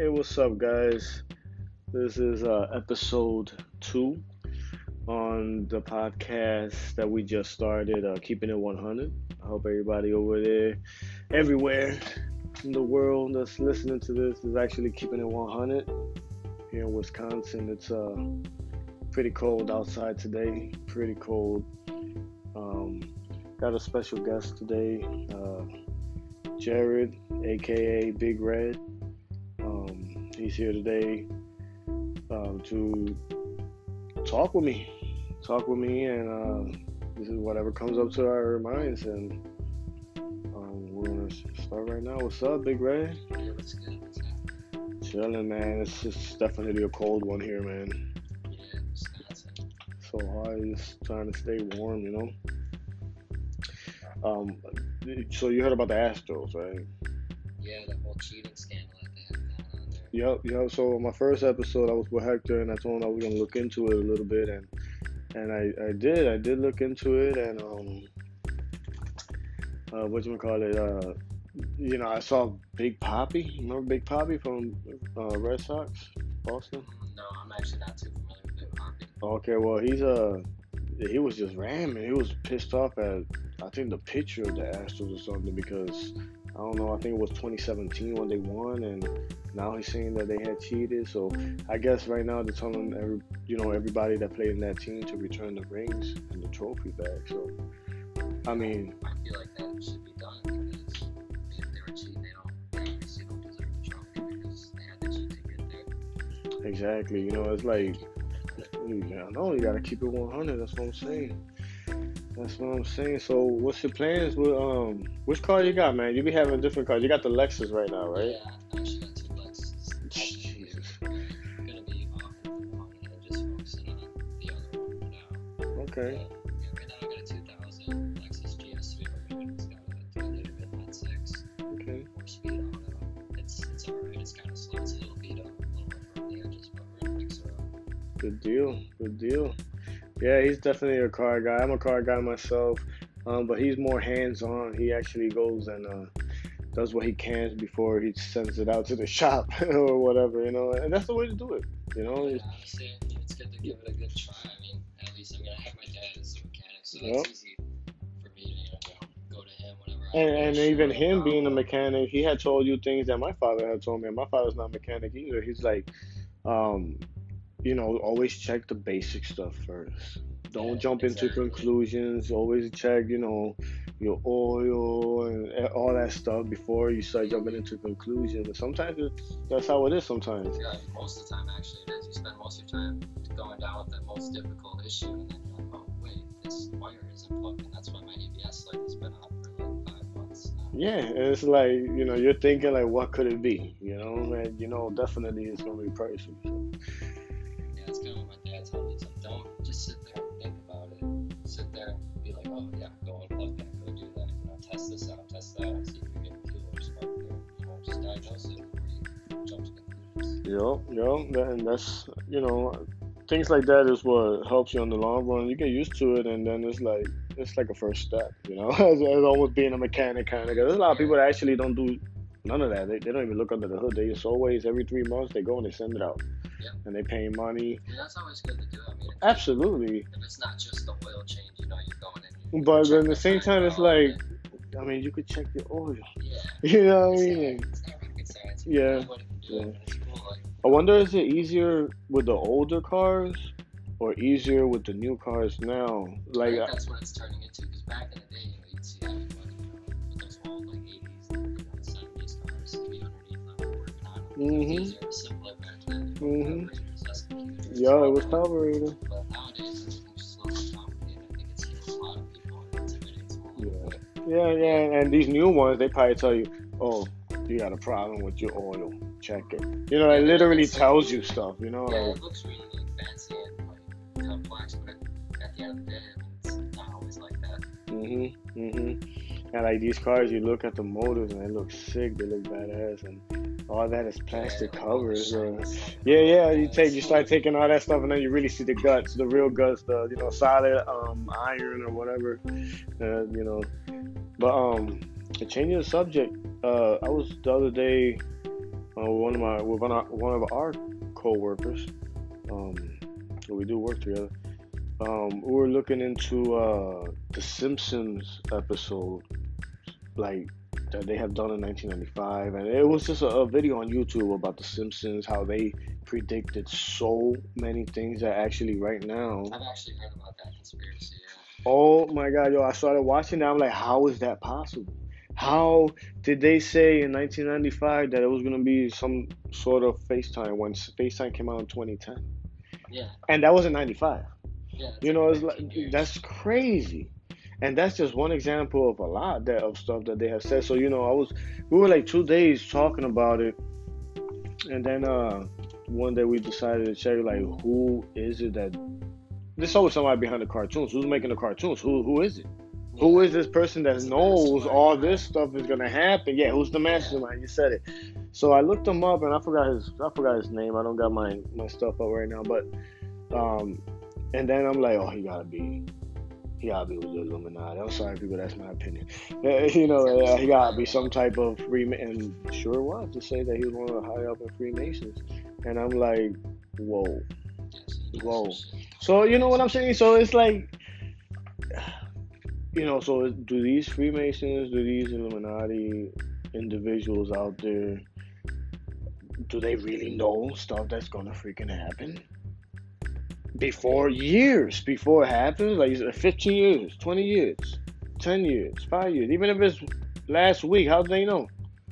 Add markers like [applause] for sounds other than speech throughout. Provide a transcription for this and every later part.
Hey, what's up, guys? This is uh, episode two on the podcast that we just started, uh, Keeping It 100. I hope everybody over there, everywhere in the world that's listening to this is actually keeping it 100. Here in Wisconsin, it's uh, pretty cold outside today. Pretty cold. Um, got a special guest today, uh, Jared, aka Big Red. Um, he's here today um, to talk with me, talk with me, and uh, this is whatever comes up to our minds. And um, we're gonna start right now. What's up, Big Red? Yeah, what's good? What's good? Chilling, man. It's just definitely a cold one here, man. Yeah. So hot, just trying to stay warm, you know. Um, so you heard about the Astros, right? Yeah, the whole cheating scandal Yep, yep. So my first episode, I was with Hector, and I told him I was gonna look into it a little bit, and and I, I did, I did look into it, and um, uh, what you call it? Uh, you know, I saw Big Papi. Remember Big Papi from uh, Red Sox, Boston? No, I'm actually not too familiar with Big Papi. Okay, well he's uh he was just ramming. He was pissed off at I think the pitcher of the Astros or something because I don't know. I think it was 2017 when they won, and now he's saying that they had cheated. So I guess right now they're telling every you know everybody that played in that team to return the rings and the trophy back. So I mean, I feel like that should be done because if they were cheating, they don't, they don't deserve the trophy because they had to cheat to get there. exactly. You know, it's like yeah, no, you gotta keep it 100. That's what I'm saying. That's what I'm saying. So, what's your plans with um? Which car you got, man? You be having different cars. You got the Lexus right now, right? Yeah, I actually got two Lexus. Jesus. I'm gonna be off of one and just focusing on the other one now. Okay. Good deal. Good deal. Yeah, he's definitely a car guy. I'm a car guy myself, um, but he's more hands-on. He actually goes and uh, does what he can before he sends it out to the [laughs] shop or whatever, you know. And that's the way to do it, you know. Yeah, honestly, I it's good to give it a good try. I mean, at least I mean, I have my dad as a mechanic, so Yep. easy for me to you know go to him whenever. I And, have and even him being a mechanic, he had told you things that my father had told me. And my father's not a mechanic either. He's like, um, you know, always check the basic stuff first. Don't Yeah, jump into conclusions. Always check, you know, your oil and all that stuff before you start jumping into conclusions. And sometimes it's, that's how it is. Sometimes. Yeah, most of the time actually it is. You spend most of your time going down with the most difficult issue, and then you're like, oh wait, this wire isn't plugged, and that's why my ABS light has been out for like five months now. Yeah, and it's like you know you're thinking like, what could it be? You know, and you know definitely it's gonna be pricey. So. Yeah, it's kind of what my dad told me. So don't just sit there and think about it. Sit there and be like, oh yeah, go unplug that, go do that. You know, test this out, test that out, see if you get fuel or spark there. You know, just diagnose it before you jump to conclusions. Yep, yep, and that's you know things like that is what helps you in the long run. You get used to it, and then it's like it's like a first step, you know, [laughs] as, as almost being a mechanic kind of. guy. There's a lot of people that actually don't do none of that. They, they don't even look under the hood. They just always every three months they go and they send it out, Yeah. and they pay money. Mean, that's always good to do. I mean, Absolutely, if it's not just the oil change, you know, you're going in. you but at the same time, it's like I mean you could check your oil. yeah. [laughs] You know what I mean? not, it's not rocket science. Yeah, Anybody can do it, yeah. and it's cool. Like, I wonder is it easier with the older cars or easier with the new cars now? Like, that's what it's turning into. Because back in the people and intimidates them a little Yeah. Yeah, yeah, and these new ones, they probably tell you, oh, you got a problem with your oil. Check it. You know, it literally tells you stuff. You know, Yeah, like, it looks really like, fancy and like complex, but at the end of the day, it's not always like that. Mm hmm, mm hmm. And like these cars, you look at the motors and they look sick. They look badass, and all that is plastic covers. Uh, yeah, yeah. You take, you start taking all that stuff, and then you really see the guts, the real guts, the you know solid um iron or whatever. Uh, you know, but um, changing the subject. Uh, I was the other day uh, one of my with one of our, one of our coworkers. Um, we do work together. Um, we were looking into uh, the Simpsons episode, like that they have done in 1995, and it was just a, a video on YouTube about the Simpsons, how they predicted so many things that actually right now. I've actually heard about that conspiracy. Yeah. Oh my god, yo! I started watching that. I'm like, how is that possible? How did they say in 1995 that it was gonna be some sort of FaceTime when FaceTime came out in 2010? Yeah. And that was in 95. Yeah. You know, it's like years. that's crazy, and that's just one example of a lot that of stuff that they have said. So you know, I was we were like two days talking about it, and then uh one day we decided to check like who is it that there's always somebody behind the cartoons. Who's making the cartoons? Who who is it? Who is this person that the knows all this stuff is gonna happen? Yeah, who's the mastermind? You said it. So I looked him up and I forgot his I forgot his name. I don't got my my stuff up right now, but um, and then I'm like, oh, he gotta be, he gotta be with the Illuminati. I'm sorry, people, that's my opinion. [laughs] You know, he gotta be some type of Freemason. And sure was to say that he was one of the high up in Freemasons. And I'm like, whoa. Whoa. So you know what I'm saying? So it's like, you know, so do these Freemasons, do these Illuminati individuals out there, do they really know stuff that's gonna freaking happen? Before years, before it happens, like 15 years, 20 years, 10 years, 5 years, even if it's last week, how do they know?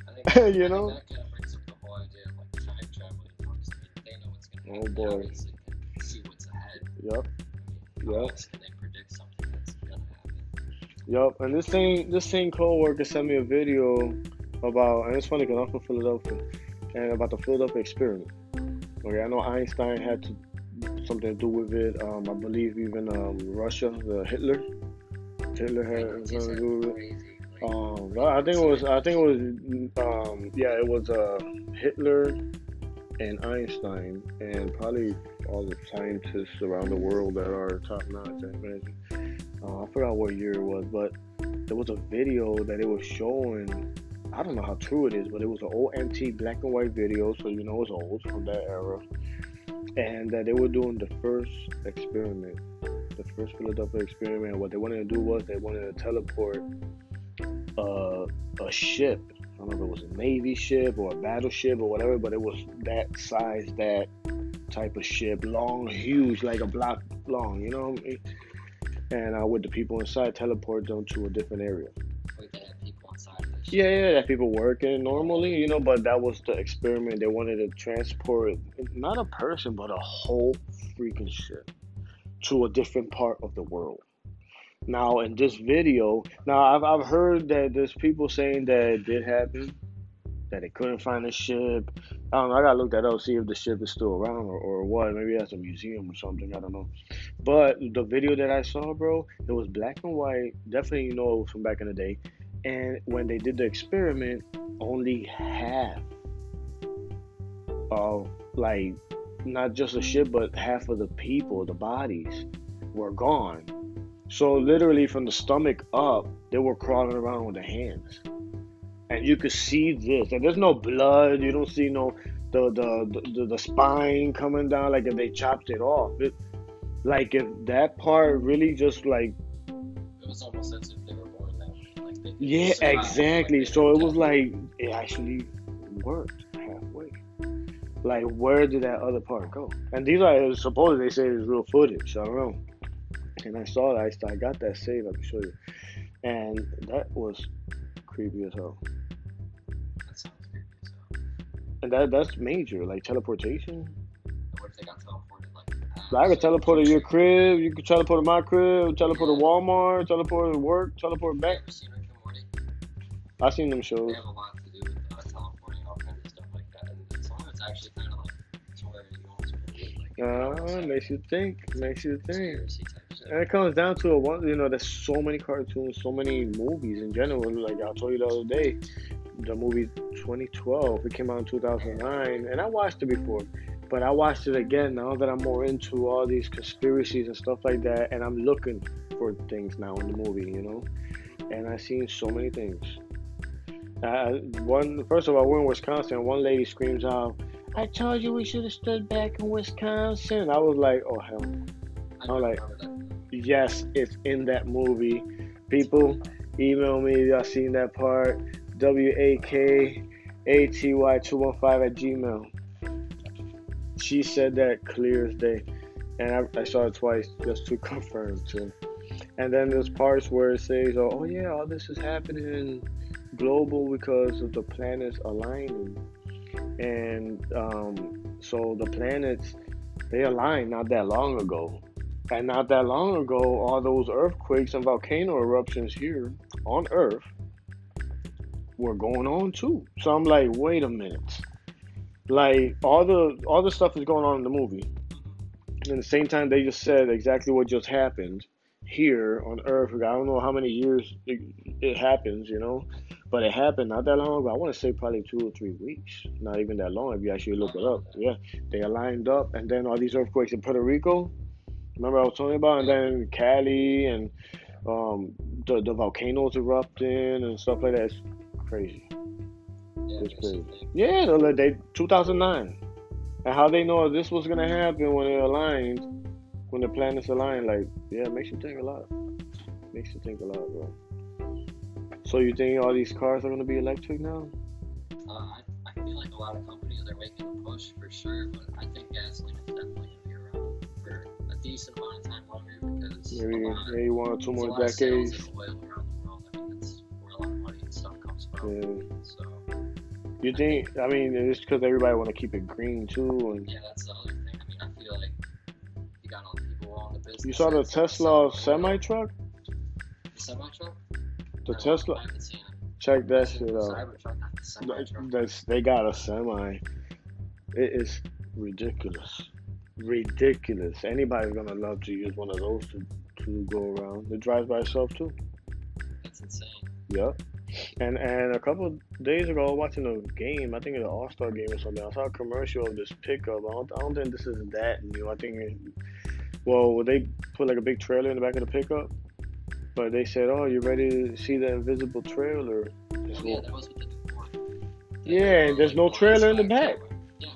I think, [laughs] You know? kind of brings up the whole idea of like travel. You know, 'cause they, they know what's going to Oh, boy. Obviously see what's ahead. Yep. Yep. else can they predict something that's going to happen? Yup, and this thing, this same coworker sent me a video about, and it's funny because I'm from Philadelphia, and about the Philadelphia experiment. Okay, I know Einstein had to, something to do with it. Um, I believe even um, Russia, the Hitler, Hitler had something to do with it. Um, I think it was, I think it was, um, yeah, it was uh, Hitler and Einstein, and probably all the scientists around the world that are top notch. Uh, I forgot what year it was, but there was a video that it was showing. I don't know how true it is, but it was an old antique black and white video, so you know it's old from that era. And that they were doing the first experiment, the first Philadelphia experiment. What they wanted to do was they wanted to teleport uh, a ship. I don't know if it was a navy ship or a battleship or whatever, but it was that size, that type of ship, long, huge, like a block long. You know what I mean? And uh, with the people inside, teleport them to a different area. Yeah, yeah, that people working normally, you know, but that was the experiment. They wanted to transport not a person, but a whole freaking ship to a different part of the world. Now, in this video, now I've, I've heard that there's people saying that it did happen, that they couldn't find the ship. I don't know. I gotta look that up, see if the ship is still around or, or what. Maybe it's a museum or something. I don't know. But the video that I saw, bro, it was black and white. Definitely, you know, from back in the day. And when they did the experiment, only half of like not just the ship, but half of the people, the bodies, were gone. So literally from the stomach up, they were crawling around with their hands, and you could see this. And there's no blood. You don't see no the the the, the spine coming down like if they chopped it off. It, like if that part really just like yeah exactly. like, So it was like it actually worked halfway. Like where did that other part go? And these are supposedly they say it's real footage. I don't know. And I saw that. I, I got that saved. I can show you. And that was creepy as hell. That sounds creepy. So, And that that's major, like teleportation. what if they got teleported like I could teleport to your crib. You could teleport to my crib. Teleport to Walmart. Teleport to work. Teleport back. I seen them shows. They have a lot to do with uh, teleporting, all kinds of stuff like that. And some of it's actually kind of like to where you almost believe like Uh, uh, makes you think. Makes you think. conspiracy type shit. And it comes down to a one, you know, there's so many cartoons, so many movies in general. Like I told you the other day, the movie 2012, it came out in 2009, and I watched it before, but I watched it again now that I'm more into all these conspiracies and stuff like that, and I'm looking for things now in the movie, you know, and I've seen so many things. Uh, one first of all, we're in Wisconsin. One lady screams out, "I told you we should have stood back in Wisconsin." I was like, "Oh hell!" I'm like- Yes, it's in that movie. People, email me. if Y'all seen that part? W A K A T Y two one five at Gmail. She said that clear as day, and I, I saw it twice just to [laughs] confirm too. And then there's parts where it says, "Oh, oh yeah, all this is happening global because of the planets aligning," and um, so the planets they aligned not that long ago. And not that long ago, all those earthquakes and volcano eruptions here on Earth were going on too. So I'm like, wait a minute. Like all the all the stuff is going on in the movie. And at the same time they just said exactly what just happened here on Earth. I don't know how many years it, it happens, you know. But it happened not that long ago. I want to say probably two or three weeks. Not even that long if you actually look it up. Yeah. They aligned up and then all these earthquakes in Puerto Rico. Remember I was talking about, and then Cali and um, the the volcanoes erupting and stuff like that. It's crazy. Yeah, It's crazy. Yeah, they 2009, and how they know this was gonna happen when it aligned, when the planets aligned. Like, yeah, it makes you think a lot. Makes you think a lot, bro. So you think all these cars are gonna be electric now? Uh, I, I feel like a lot of companies are making a push for sure, but I think gasoline is definitely going to be around for a decent amount of time longer because Maybe lot, maybe one or two a more lot of sales decades. oil around the world. I mean, that's where a lot of money and stuff comes from. Yeah. So You think? I mean, it's because everybody want to keep it green too, and yeah, that's the other thing. I mean, I feel like you got all the people on the business. you saw the Tesla semi truck. The Tesla. I haven't seen it. Check that shit out. Cybertruck, the semi truck. That's they got a semi. It is ridiculous, ridiculous. Anybody's gonna love to use one of those to to go around. It drives by itself too. That's insane. Yep. And and a couple days ago, watching a game. I think it's an All Star game or something. I saw a commercial of this pickup. I don't, I don't think this is that new. I think, it, well, they put like a big trailer in the back of the pickup, but they said, "Oh, you ready to see the invisible trailer?" This yeah, that was with the new. The, Yeah, and there's no trailer in the back. camera. Yeah,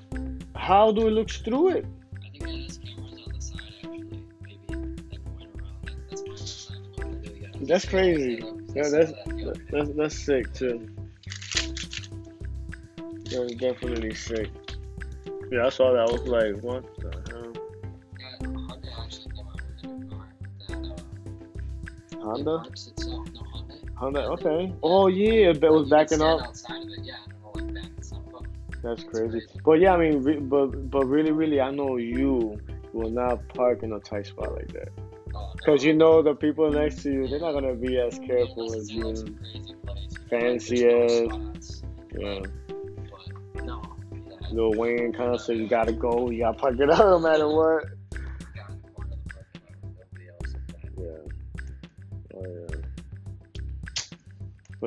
How do it look through it? I think it cameras on the side actually. Maybe that point around. That, that's my side looking. Yeah. That's crazy. Yeah, look, Yeah, I saw that's that the other day. that's that's sick too. That's definitely sick. Yeah, I saw that. I was like, what the Honda? itself. No Hyundai. Honda? Okay. Oh yeah, it was backing up. outside of it, yeah, like back up. That's crazy. crazy. But yeah, I mean, re- but but really, really, I know you will not park in a tight spot like that. Oh, no. You know the people next to you, they're not gonna be as careful unless as it's in, like, you. crazy place, Fancy like, there's ass. no spots, Yeah. But no, yeah, Lil Wayne concert, you gotta go. You gotta park it up no matter what.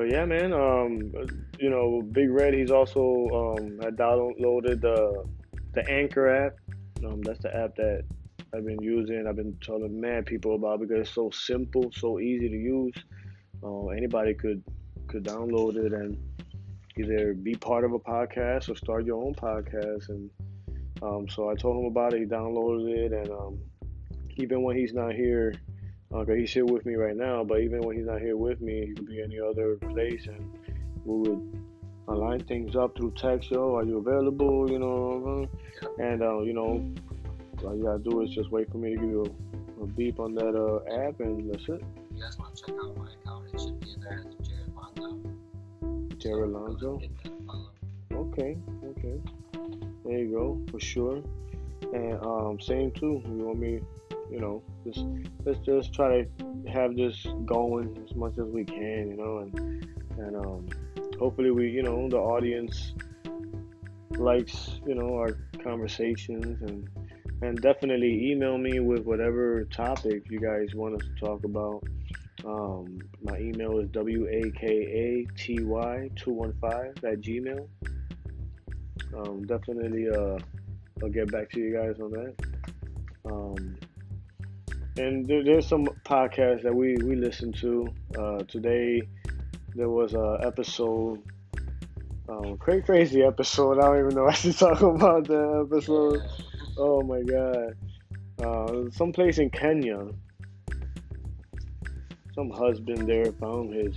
Yeah, man. Um, you know, Big Red. He's also um had downloaded the the Anchor app. Um, that's the app that I've been using. I've been telling mad people about because it's so simple, so easy to use. Uh, anybody could could download it and either be part of a podcast or start your own podcast. And um, so I told him about it. He downloaded it, and um, even when he's not here, Okay, he's here with me right now, but even when he's not here with me, he could be any other place, and we would align things up through text. Yo, are you available? You know, and uh, you know, all you gotta do is just wait for me to give you a, a beep on that uh, app, and that's it. You guys want to check out my account, it should be in there as Jared Lonzo. Jared So, Lonzo. Get that follow. Okay, okay, there you go for sure. And um, same too. You want me? You know, just let's just try to have this going as much as we can. You know, and and um, hopefully we, you know, the audience likes you know our conversations and and definitely email me with whatever topic you guys want us to talk about. Um, my email is w a k a t y two one five at gmail. Um, definitely, uh, I'll get back to you guys on that. Um, and there, there's some podcasts that we we listen to. Uh, today there was a episode Um, crazy, crazy episode. I don't even know [laughs] what should talk about the episode. Oh my god. Uh, someplace in Kenya. Some husband there found his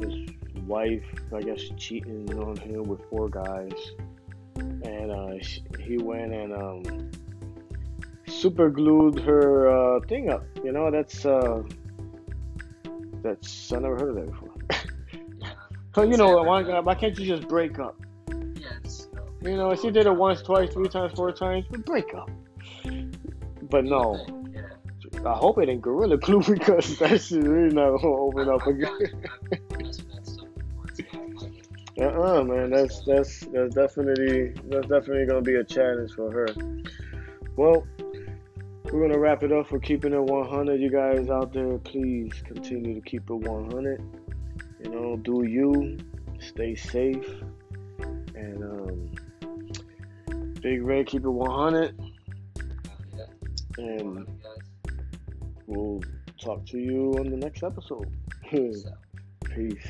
his wife, I guess, cheating on him with four guys, and uh, he went and um, super glued her uh, thing up. You know, that's uh, that's I never heard of that before. [laughs] Yeah. You know, why, why can't you just break up? Yeah, You know, she did it once, twice, three times, four times, but break up. But no, I hope it ain't Gorilla Glue [laughs] because that shit really not gonna open up again. it. [laughs] Uh-uh, man. That's that's that's definitely that's definitely gonna be a challenge for her. Well, we're gonna wrap it up for keeping it 100. You guys out there, please continue to keep it 100. You know, do you stay safe and um, Big Red, keep it 100, and we'll talk to you on the next episode. [laughs] Peace.